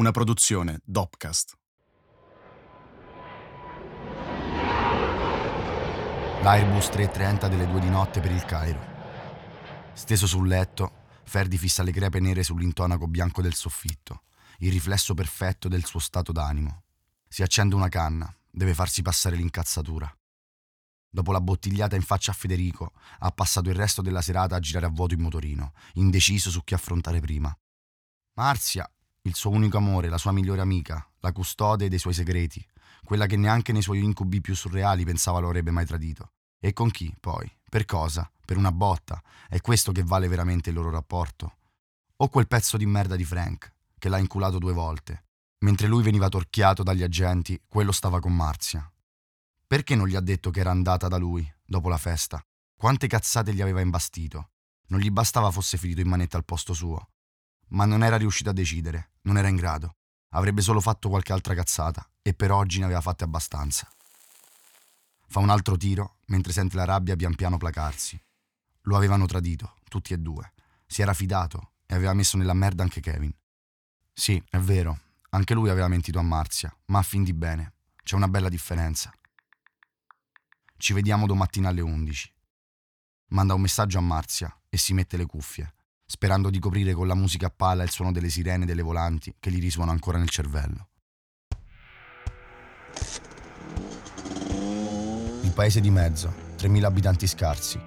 Una produzione Dopcast. L'Airbus 330 delle due di notte per il Cairo. Steso sul letto, Ferdi fissa le crepe nere sull'intonaco bianco del soffitto, il riflesso perfetto del suo stato d'animo. Si accende una canna, deve farsi passare l'incazzatura. Dopo la bottigliata in faccia a Federico, ha passato il resto della serata a girare a vuoto in motorino, indeciso su chi affrontare prima. Marzia, il suo unico amore, la sua migliore amica, la custode dei suoi segreti, quella che neanche nei suoi incubi più surreali pensava lo avrebbe mai tradito. E con chi, poi? Per cosa? Per una botta? È questo che vale veramente il loro rapporto? O quel pezzo di merda di Frank, che l'ha inculato due volte. Mentre lui veniva torchiato dagli agenti, quello stava con Marzia. Perché non gli ha detto che era andata da lui, dopo la festa? Quante cazzate gli aveva imbastito? Non gli bastava fosse finito in manetta al posto suo. Ma non era riuscito a decidere, non era in grado. Avrebbe solo fatto qualche altra cazzata e per oggi ne aveva fatte abbastanza. Fa un altro tiro mentre sente la rabbia pian piano placarsi. Lo avevano tradito, tutti e due. Si era fidato e aveva messo nella merda anche Kevin. Sì, è vero, anche lui aveva mentito a Marzia, ma a fin di bene. C'è una bella differenza. Ci vediamo domattina alle 11. Manda un messaggio a Marzia e si mette le cuffie, sperando di coprire con la musica a pala il suono delle sirene delle volanti che gli risuonano ancora nel cervello. Il paese di mezzo, 3.000 abitanti scarsi,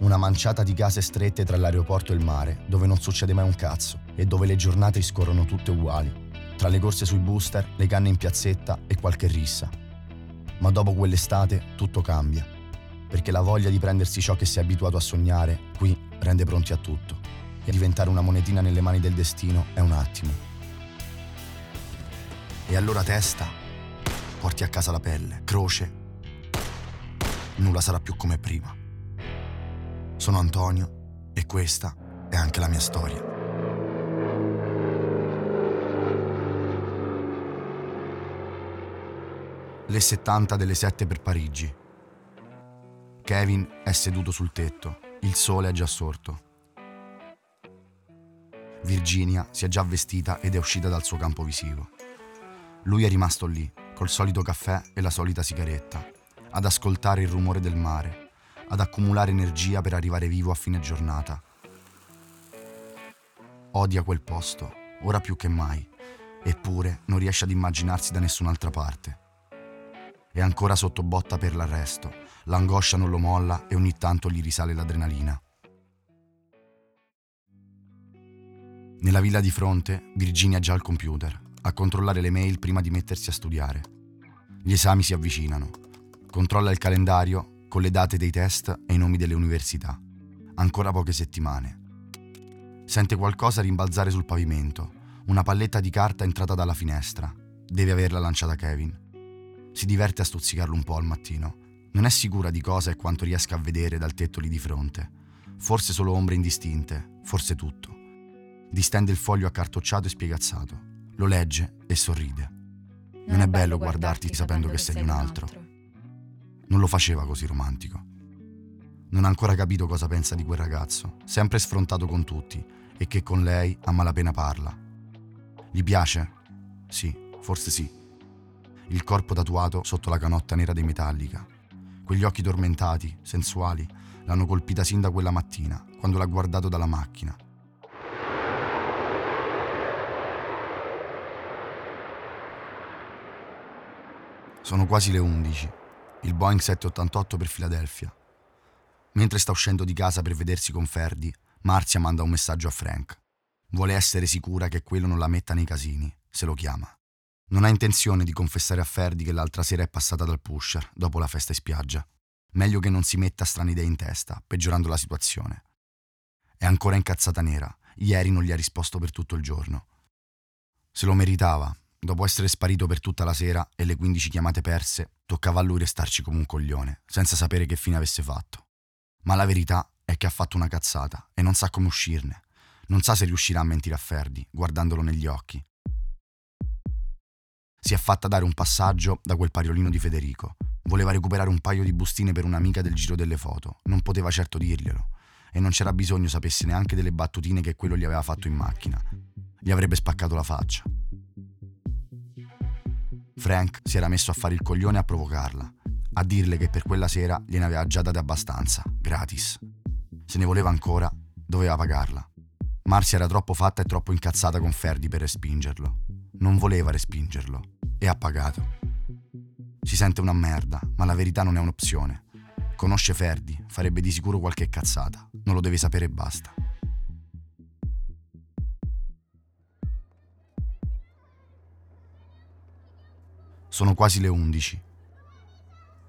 una manciata di case strette tra l'aeroporto e il mare, dove non succede mai un cazzo e dove le giornate scorrono tutte uguali, tra le corse sui booster, le canne in piazzetta e qualche rissa. Ma dopo quell'estate tutto cambia, perché la voglia di prendersi ciò che si è abituato a sognare qui rende pronti a tutto e diventare una monetina nelle mani del destino è un attimo. E allora testa, porti a casa la pelle, croce, nulla sarà più come prima. Sono Antonio e questa è anche la mia storia. Le 70 delle 7 per Parigi. Kevin è seduto sul tetto, il sole è già sorto. Virginia si è già vestita ed è uscita dal suo campo visivo. Lui è rimasto lì, col solito caffè e la solita sigaretta, ad ascoltare il rumore del mare, ad accumulare energia per arrivare vivo a fine giornata. Odia quel posto, ora più che mai, eppure non riesce ad immaginarsi da nessun'altra parte. È ancora sotto botta per l'arresto, l'angoscia non lo molla e ogni tanto gli risale l'adrenalina. Nella villa di fronte, Virginia è già al computer, a controllare le mail prima di mettersi a studiare. Gli esami si avvicinano. Controlla il calendario con le date dei test e i nomi delle università. Ancora poche settimane. Sente qualcosa rimbalzare sul pavimento, una palletta di carta entrata dalla finestra. Deve averla lanciata Kevin. Si diverte a stuzzicarlo un po' al mattino. Non è sicura di cosa e quanto riesca a vedere dal tetto lì di fronte. Forse solo ombre indistinte, forse tutto. Distende il foglio accartocciato e spiegazzato. Lo legge e sorride. Non, è bello guardarti sapendo che sei di un altro. Non lo faceva così romantico. Non ha ancora capito cosa pensa di quel ragazzo, sempre sfrontato con tutti e che con lei a malapena parla. Gli piace? Sì, forse sì. Il corpo tatuato sotto la canotta nera dei Metallica. Quegli occhi tormentati, sensuali, l'hanno colpita sin da quella mattina, quando l'ha guardato dalla macchina. Sono quasi le 11. Il Boeing 788 per Filadelfia. Mentre sta uscendo di casa per vedersi con Ferdi, Marzia manda un messaggio a Frank. Vuole essere sicura che quello non la metta nei casini, se lo chiama. Non ha intenzione di confessare a Ferdi che l'altra sera è passata dal pusher, dopo la festa in spiaggia. Meglio che non si metta strane idee in testa, peggiorando la situazione. È ancora incazzata nera. Ieri non gli ha risposto per tutto il giorno. Se lo meritava. Dopo essere sparito per tutta la sera e le 15 chiamate perse, toccava a lui restarci come un coglione, senza sapere che fine avesse fatto. Ma la verità è che ha fatto una cazzata e non sa come uscirne. Non sa se riuscirà a mentire a Ferdi, guardandolo negli occhi. Si è fatta dare un passaggio da quel pariolino di Federico. Voleva recuperare un paio di bustine per un'amica del giro delle foto. Non poteva certo dirglielo. E non c'era bisogno sapesse neanche delle battutine che quello gli aveva fatto in macchina. Gli avrebbe spaccato la faccia. Frank si era messo a fare il coglione a provocarla, a dirle che per quella sera gliene aveva già date abbastanza, gratis. Se ne voleva ancora, doveva pagarla. Marcia era troppo fatta e troppo incazzata con Ferdi per respingerlo. Non voleva respingerlo e ha pagato. Si sente una merda, ma la verità non è un'opzione. Conosce Ferdi, farebbe di sicuro qualche cazzata. Non lo deve sapere e basta. Sono quasi le 11.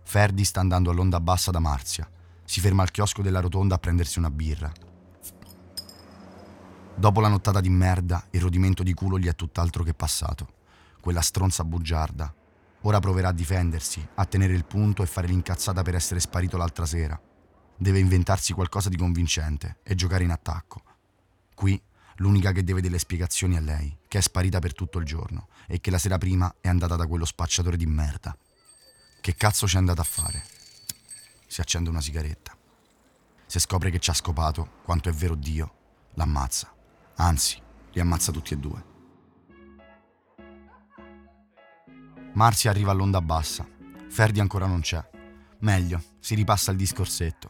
Ferdi sta andando all'onda bassa da Marzia. Si ferma al chiosco della rotonda a prendersi una birra. Dopo la nottata di merda, il rodimento di culo gli è tutt'altro che passato. Quella stronza bugiarda. Ora proverà a difendersi, a tenere il punto e fare l'incazzata per essere sparito l'altra sera. Deve inventarsi qualcosa di convincente e giocare in attacco. Qui l'unica che deve delle spiegazioni è lei, che è sparita per tutto il giorno e che la sera prima è andata da quello spacciatore di merda. Che cazzo c'è andata a fare? Si accende una sigaretta. Se scopre che ci ha scopato, quanto è vero Dio, l'ammazza. Anzi, li ammazza tutti e due. Marzia arriva all'onda bassa. Ferdi ancora non c'è. Meglio, si ripassa il discorsetto.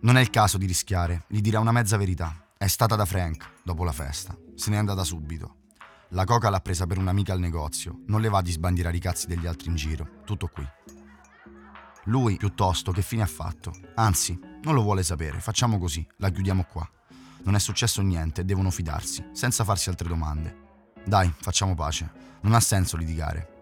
Non è il caso di rischiare, gli dirà una mezza verità. È stata da Frank, dopo la festa. Se n'è andata subito. La coca l'ha presa per un'amica al negozio. Non le va di sbandierare i cazzi degli altri in giro. Tutto qui. Lui, piuttosto, che fine ha fatto? Anzi, non lo vuole sapere. Facciamo così, la chiudiamo qua. Non è successo niente, devono fidarsi, senza farsi altre domande. Dai, facciamo pace. Non ha senso litigare.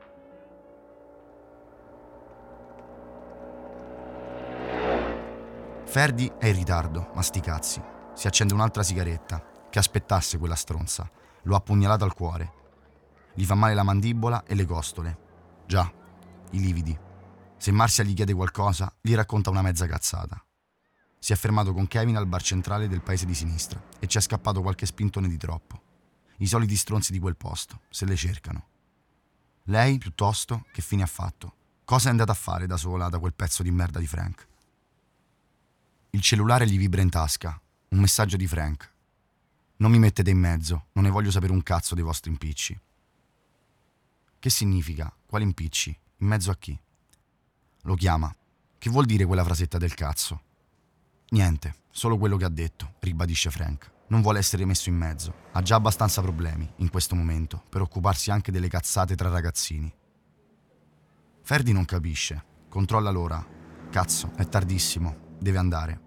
Ferdi è in ritardo, ma sti cazzi. Si accende un'altra sigaretta. Che aspettasse quella stronza. Lo ha pugnalato al cuore. Gli fa male la mandibola e le costole. Già, i lividi. Se Marcia gli chiede qualcosa, gli racconta una mezza cazzata. Si è fermato con Kevin al bar centrale del paese di sinistra e ci è scappato qualche spintone di troppo. I soliti stronzi di quel posto, se le cercano. Lei, piuttosto, che fine ha fatto? Cosa è andata a fare da sola da quel pezzo di merda di Frank? Il cellulare gli vibra in tasca. Un messaggio di Frank. Non mi mettete in mezzo, non ne voglio sapere un cazzo dei vostri impicci. Che significa? Quali impicci? In mezzo a chi? Lo chiama. Che vuol dire quella frasetta del cazzo? Niente, solo quello che ha detto, ribadisce Frank. Non vuole essere messo in mezzo. Ha già abbastanza problemi, in questo momento, per occuparsi anche delle cazzate tra ragazzini. Ferdi non capisce. Controlla l'ora. Cazzo, è tardissimo. Deve andare.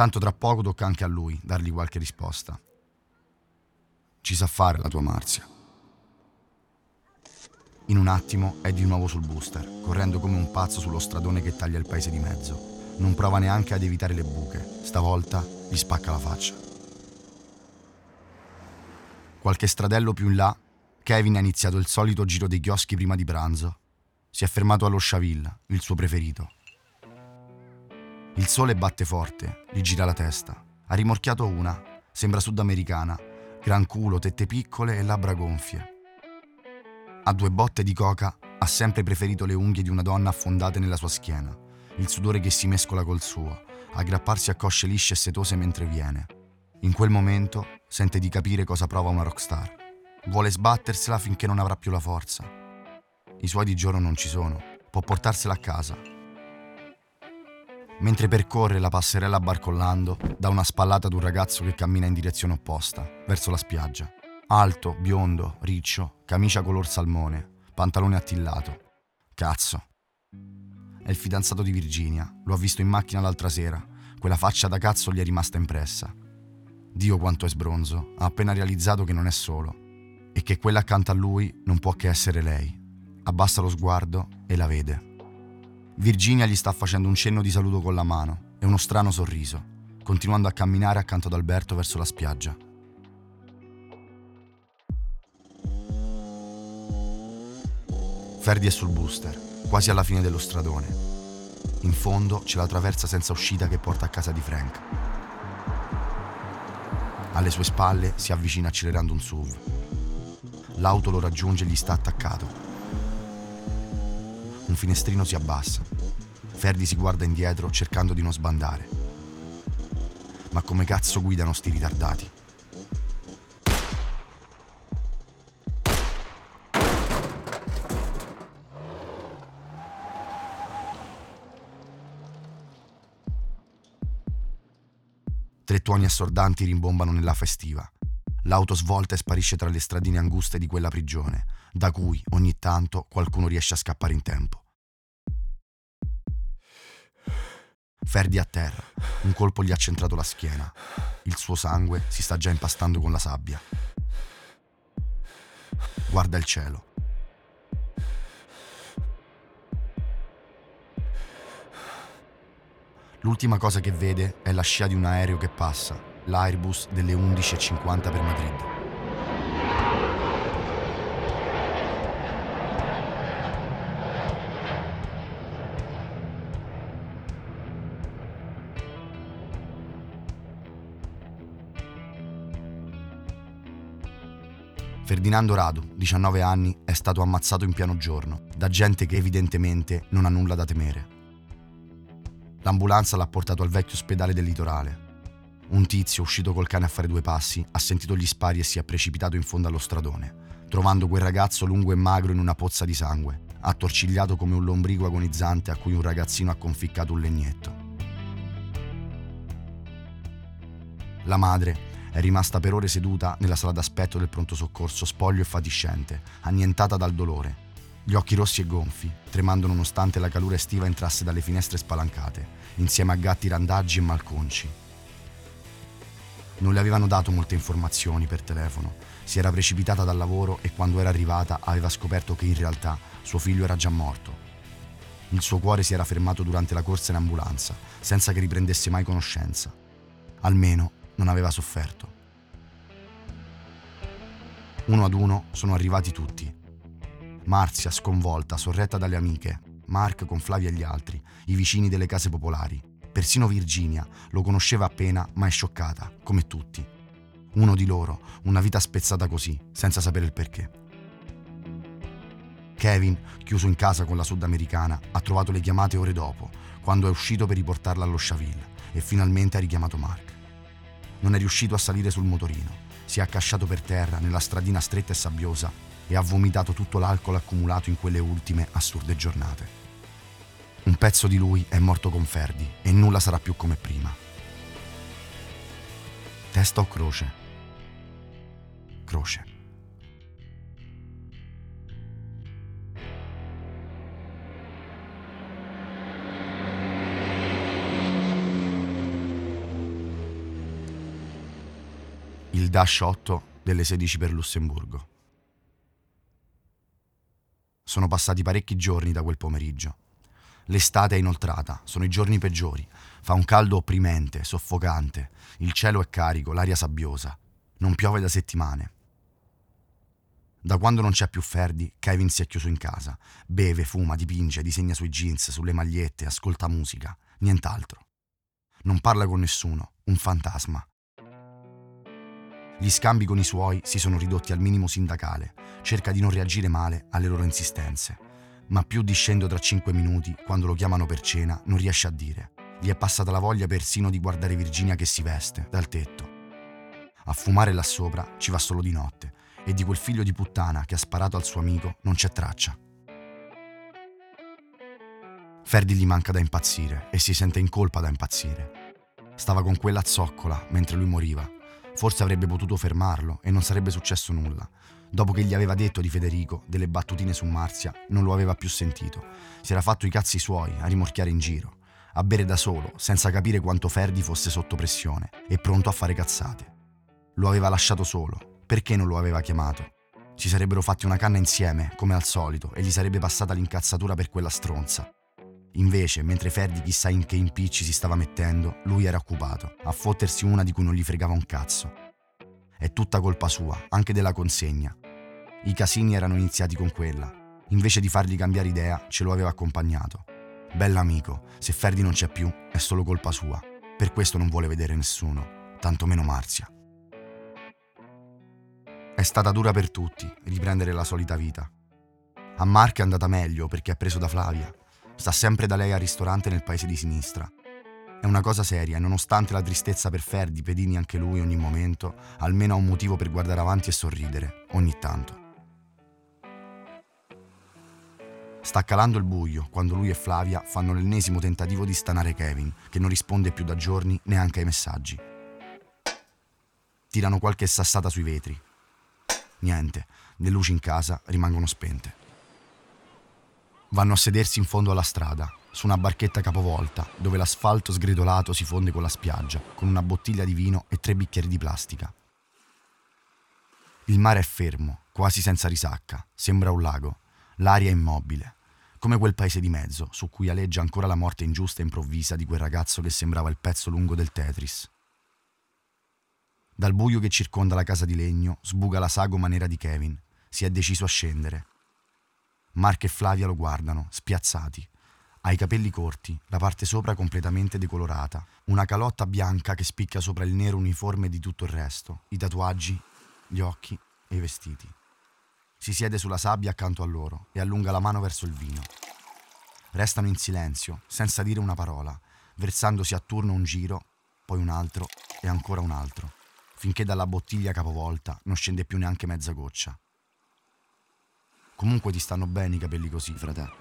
Tanto tra poco tocca anche a lui dargli qualche risposta. Ci sa fare la tua Marzia. In un attimo è di nuovo sul booster, correndo come un pazzo sullo stradone che taglia il paese di mezzo. Non prova neanche ad evitare le buche, stavolta gli spacca la faccia. Qualche stradello più in là, Kevin ha iniziato il solito giro dei chioschi prima di pranzo. Si è fermato allo Chaville, il suo preferito. Il sole batte forte, gli gira la testa. Ha rimorchiato una, sembra sudamericana, gran culo, tette piccole e labbra gonfie. A due botte di coca ha sempre preferito le unghie di una donna affondate nella sua schiena, il sudore che si mescola col suo, aggrapparsi a cosce lisce e setose mentre viene. In quel momento sente di capire cosa prova una rockstar. Vuole sbattersela finché non avrà più la forza. I suoi di giorno non ci sono, può portarsela a casa, Mentre percorre la passerella barcollando, dà una spallata ad un ragazzo che cammina in direzione opposta, verso la spiaggia. Alto, biondo, riccio, camicia color salmone, pantalone attillato. Cazzo. È il fidanzato di Virginia, lo ha visto in macchina l'altra sera. Quella faccia da cazzo gli è rimasta impressa. Dio quanto è sbronzo, ha appena realizzato che non è solo e che quella accanto a lui non può che essere lei. Abbassa lo sguardo e la vede. Virginia gli sta facendo un cenno di saluto con la mano e uno strano sorriso, continuando a camminare accanto ad Alberto verso la spiaggia. Ferdi è sul booster, quasi alla fine dello stradone. In fondo c'è la traversa senza uscita che porta a casa di Frank. Alle sue spalle si avvicina accelerando un SUV. L'auto lo raggiunge e gli sta attaccato un finestrino si abbassa. Ferdi si guarda indietro cercando di non sbandare. Ma come cazzo guidano sti ritardati? Tre tuoni assordanti rimbombano nella festiva. L'auto svolta e sparisce tra le stradine anguste di quella prigione, da cui ogni tanto qualcuno riesce a scappare in tempo. Ferdi a terra, un colpo gli ha centrato la schiena. Il suo sangue si sta già impastando con la sabbia. Guarda il cielo. L'ultima cosa che vede è la scia di un aereo che passa, l'Airbus delle 11.50 per Madrid. Ferdinando Radu, 19 anni, è stato ammazzato in piano giorno, da gente che evidentemente non ha nulla da temere. L'ambulanza l'ha portato al vecchio ospedale del litorale. Un tizio, uscito col cane a fare due passi, ha sentito gli spari e si è precipitato in fondo allo stradone, trovando quel ragazzo lungo e magro in una pozza di sangue, attorcigliato come un lombrico agonizzante a cui un ragazzino ha conficcato un legnetto. La madre è rimasta per ore seduta nella sala d'aspetto del pronto soccorso, spoglio e fatiscente, annientata dal dolore, gli occhi rossi e gonfi, tremando nonostante la calura estiva entrasse dalle finestre spalancate, insieme a gatti randaggi e malconci. Non le avevano dato molte informazioni per telefono, si era precipitata dal lavoro e quando era arrivata aveva scoperto che in realtà suo figlio era già morto. Il suo cuore si era fermato durante la corsa in ambulanza, senza che riprendesse mai conoscenza. Almeno non aveva sofferto. Uno ad uno sono arrivati tutti, Marzia, sconvolta, sorretta dalle amiche, Mark con Flavia e gli altri, i vicini delle case popolari. Persino Virginia lo conosceva appena, ma è scioccata, come tutti. Uno di loro, una vita spezzata così, senza sapere il perché. Kevin, chiuso in casa con la sudamericana, ha trovato le chiamate ore dopo, quando è uscito per riportarla allo Chaville e finalmente ha richiamato Mark. Non è riuscito a salire sul motorino, si è accasciato per terra nella stradina stretta e sabbiosa e ha vomitato tutto l'alcol accumulato in quelle ultime assurde giornate. Un pezzo di lui è morto con Ferdi e nulla sarà più come prima. Testa o croce? Croce. Il Dash 8 delle 16 per Lussemburgo. Sono passati parecchi giorni da quel pomeriggio. L'estate è inoltrata, sono i giorni peggiori. Fa un caldo opprimente, soffocante. Il cielo è carico, l'aria sabbiosa. Non piove da settimane. Da quando non c'è più Ferdi, Kevin si è chiuso in casa. Beve, fuma, dipinge, disegna sui jeans, sulle magliette, ascolta musica. Nient'altro. Non parla con nessuno, un fantasma. Gli scambi con i suoi si sono ridotti al minimo sindacale. Cerca di non reagire male alle loro insistenze. Ma più di scendo tra cinque minuti, quando lo chiamano per cena, non riesce a dire. Gli è passata la voglia persino di guardare Virginia che si veste, dal tetto. A fumare là sopra ci va solo di notte e di quel figlio di puttana che ha sparato al suo amico non c'è traccia. Ferdi gli manca da impazzire e si sente in colpa da impazzire. Stava con quella zoccola mentre lui moriva Forse avrebbe potuto fermarlo e non sarebbe successo nulla. Dopo che gli aveva detto di Federico delle battutine su Marzia, non lo aveva più sentito. Si era fatto i cazzi suoi a rimorchiare in giro, a bere da solo, senza capire quanto Ferdi fosse sotto pressione e pronto a fare cazzate. Lo aveva lasciato solo. Perché non lo aveva chiamato? Ci sarebbero fatti una canna insieme, come al solito, e gli sarebbe passata l'incazzatura per quella stronza. Invece, mentre Ferdi chissà in che impicci si stava mettendo, lui era occupato, a fottersi una di cui non gli fregava un cazzo. È tutta colpa sua, anche della consegna. I casini erano iniziati con quella. Invece di fargli cambiare idea, ce lo aveva accompagnato. Bell'amico, se Ferdi non c'è più, è solo colpa sua. Per questo non vuole vedere nessuno, tantomeno Marzia. È stata dura per tutti riprendere la solita vita. A Mark è andata meglio perché ha preso da Flavia, Sta sempre da lei al ristorante nel paese di sinistra. È una cosa seria e nonostante la tristezza per Ferdi, Pedini anche lui ogni momento, almeno ha un motivo per guardare avanti e sorridere, ogni tanto. Sta calando il buio quando lui e Flavia fanno l'ennesimo tentativo di stanare Kevin, che non risponde più da giorni neanche ai messaggi. tirano qualche sassata sui vetri. Niente, le luci in casa rimangono spente. Vanno a sedersi in fondo alla strada, su una barchetta capovolta, dove l'asfalto sgretolato si fonde con la spiaggia, con una bottiglia di vino e tre bicchieri di plastica. Il mare è fermo, quasi senza risacca, sembra un lago, l'aria è immobile, come quel paese di mezzo su cui aleggia ancora la morte ingiusta e improvvisa di quel ragazzo che sembrava il pezzo lungo del Tetris. Dal buio che circonda la casa di legno sbuca la sagoma nera di Kevin. Si è deciso a scendere. Mark e Flavia lo guardano, spiazzati. Ha i capelli corti, la parte sopra completamente decolorata, una calotta bianca che spicca sopra il nero uniforme di tutto il resto, i tatuaggi, gli occhi e i vestiti. Si siede sulla sabbia accanto a loro e allunga la mano verso il vino. Restano in silenzio, senza dire una parola, versandosi a turno un giro, poi un altro e ancora un altro, finché dalla bottiglia capovolta non scende più neanche mezza goccia. Comunque ti stanno bene i capelli così, frate.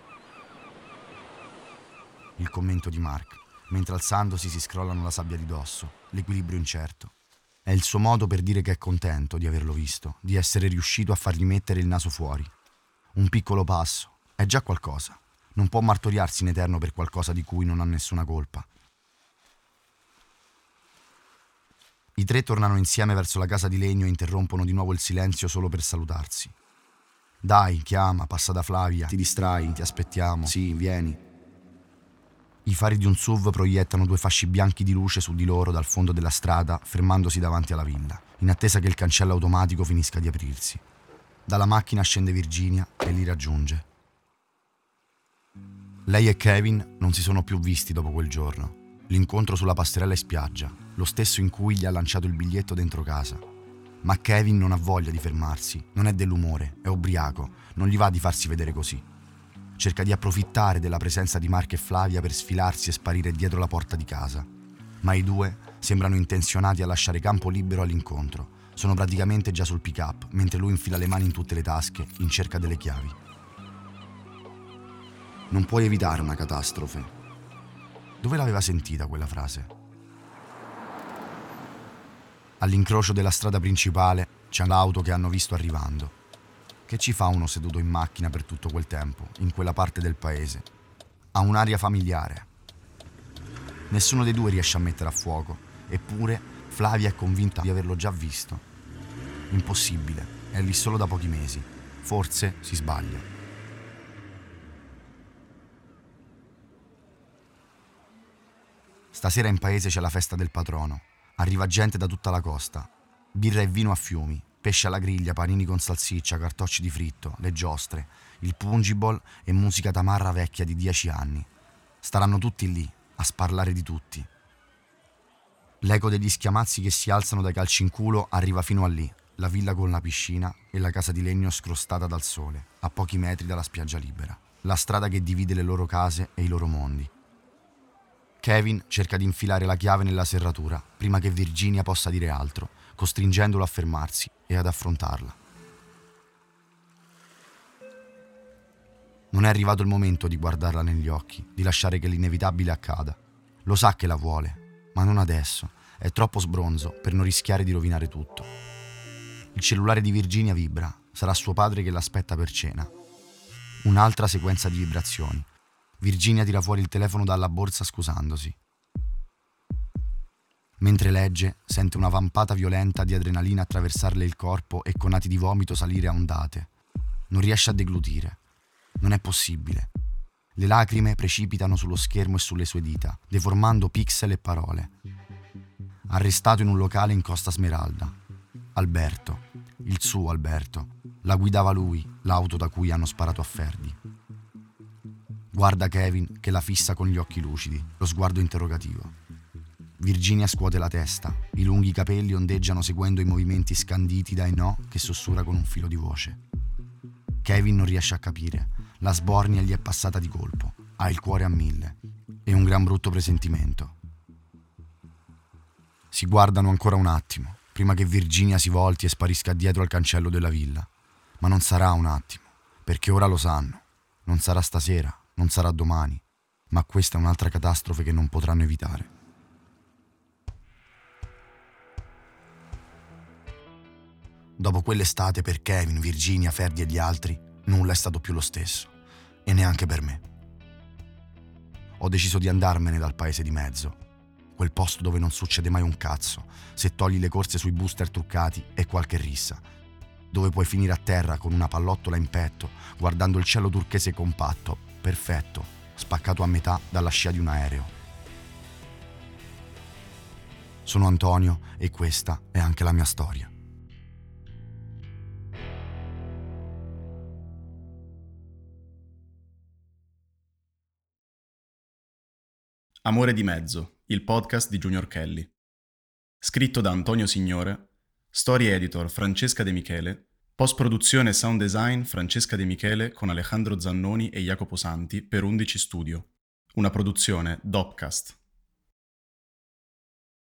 Il commento di Mark, mentre alzandosi si scrollano la sabbia di dosso, l'equilibrio incerto. È il suo modo per dire che è contento di averlo visto, di essere riuscito a fargli mettere il naso fuori. Un piccolo passo, è già qualcosa. Non può martoriarsi in eterno per qualcosa di cui non ha nessuna colpa. I tre tornano insieme verso la casa di legno e interrompono di nuovo il silenzio solo per salutarsi. Dai, chiama, passa da Flavia, ti distrai, ti aspettiamo. Sì, vieni. I fari di un SUV proiettano due fasci bianchi di luce su di loro dal fondo della strada, fermandosi davanti alla villa, in attesa che il cancello automatico finisca di aprirsi. Dalla macchina scende Virginia e li raggiunge. Lei e Kevin non si sono più visti dopo quel giorno. L'incontro sulla passerella in spiaggia, lo stesso in cui gli ha lanciato il biglietto dentro casa. Ma Kevin non ha voglia di fermarsi, non è dell'umore, è ubriaco, non gli va di farsi vedere così cerca di approfittare della presenza di Mark e Flavia per sfilarsi e sparire dietro la porta di casa. Ma i due sembrano intenzionati a lasciare campo libero all'incontro. Sono praticamente già sul pick-up, mentre lui infila le mani in tutte le tasche in cerca delle chiavi. Non puoi evitare una catastrofe. Dove l'aveva sentita quella frase? All'incrocio della strada principale c'è l'auto che hanno visto arrivando. Che ci fa uno seduto in macchina per tutto quel tempo, in quella parte del paese? Ha un'aria familiare. Nessuno dei due riesce a mettere a fuoco, eppure Flavia è convinta di averlo già visto. Impossibile, è lì solo da pochi mesi. Forse si sbaglia. Stasera in paese c'è la festa del patrono. Arriva gente da tutta la costa. Birra e vino a fiumi, pesce alla griglia, panini con salsiccia, cartocci di fritto, le giostre, il pungiball e musica tamarra vecchia di dieci anni. Staranno tutti lì, a sparlare di tutti. L'eco degli schiamazzi che si alzano dai calci in culo arriva fino a lì, la villa con la piscina e la casa di legno scrostata dal sole, a pochi metri dalla spiaggia libera, la strada che divide le loro case e i loro mondi. Kevin cerca di infilare la chiave nella serratura prima che Virginia possa dire altro, costringendolo a fermarsi e ad affrontarla. Non è arrivato il momento di guardarla negli occhi, di lasciare che l'inevitabile accada. Lo sa che la vuole, ma non adesso. È troppo sbronzo per non rischiare di rovinare tutto. Il cellulare di Virginia vibra. Sarà suo padre che l'aspetta per cena. Un'altra sequenza di vibrazioni. Virginia tira fuori il telefono dalla borsa scusandosi. Mentre legge, sente una vampata violenta di adrenalina attraversarle il corpo e conati di vomito salire a ondate. Non riesce a deglutire. Non è possibile. Le lacrime precipitano sullo schermo e sulle sue dita, deformando pixel e parole. Arrestato in un locale in Costa Smeralda. Alberto, il suo Alberto. La guidava lui, l'auto da cui hanno sparato a Ferdi. Guarda Kevin che la fissa con gli occhi lucidi, lo sguardo interrogativo. Virginia scuote la testa, i lunghi capelli ondeggiano seguendo i movimenti scanditi dai no che sussurra con un filo di voce. Kevin non riesce a capire, la sbornia gli è passata di colpo, ha il cuore a mille e un gran brutto presentimento. Si guardano ancora un attimo, prima che Virginia si volti e sparisca dietro al cancello della villa. Ma non sarà un attimo, perché ora lo sanno. Non sarà stasera, non sarà domani, ma questa è un'altra catastrofe che non potranno evitare. Dopo quell'estate per Kevin, Virginia, Ferdi e gli altri, nulla è stato più lo stesso. E neanche per me. Ho deciso di andarmene dal paese di mezzo. Quel posto dove non succede mai un cazzo, se togli le corse sui booster truccati e qualche rissa. Dove puoi finire a terra con una pallottola in petto, guardando il cielo turchese compatto, perfetto, spaccato a metà dalla scia di un aereo. Sono Antonio e questa è anche la mia storia. Amore di mezzo, il podcast di Junior Kelly. Scritto da Antonio Signore, story editor Francesca De Michele, post produzione e sound design Francesca De Michele con Alejandro Zannoni e Jacopo Santi per 11 Studio. Una produzione Dopcast.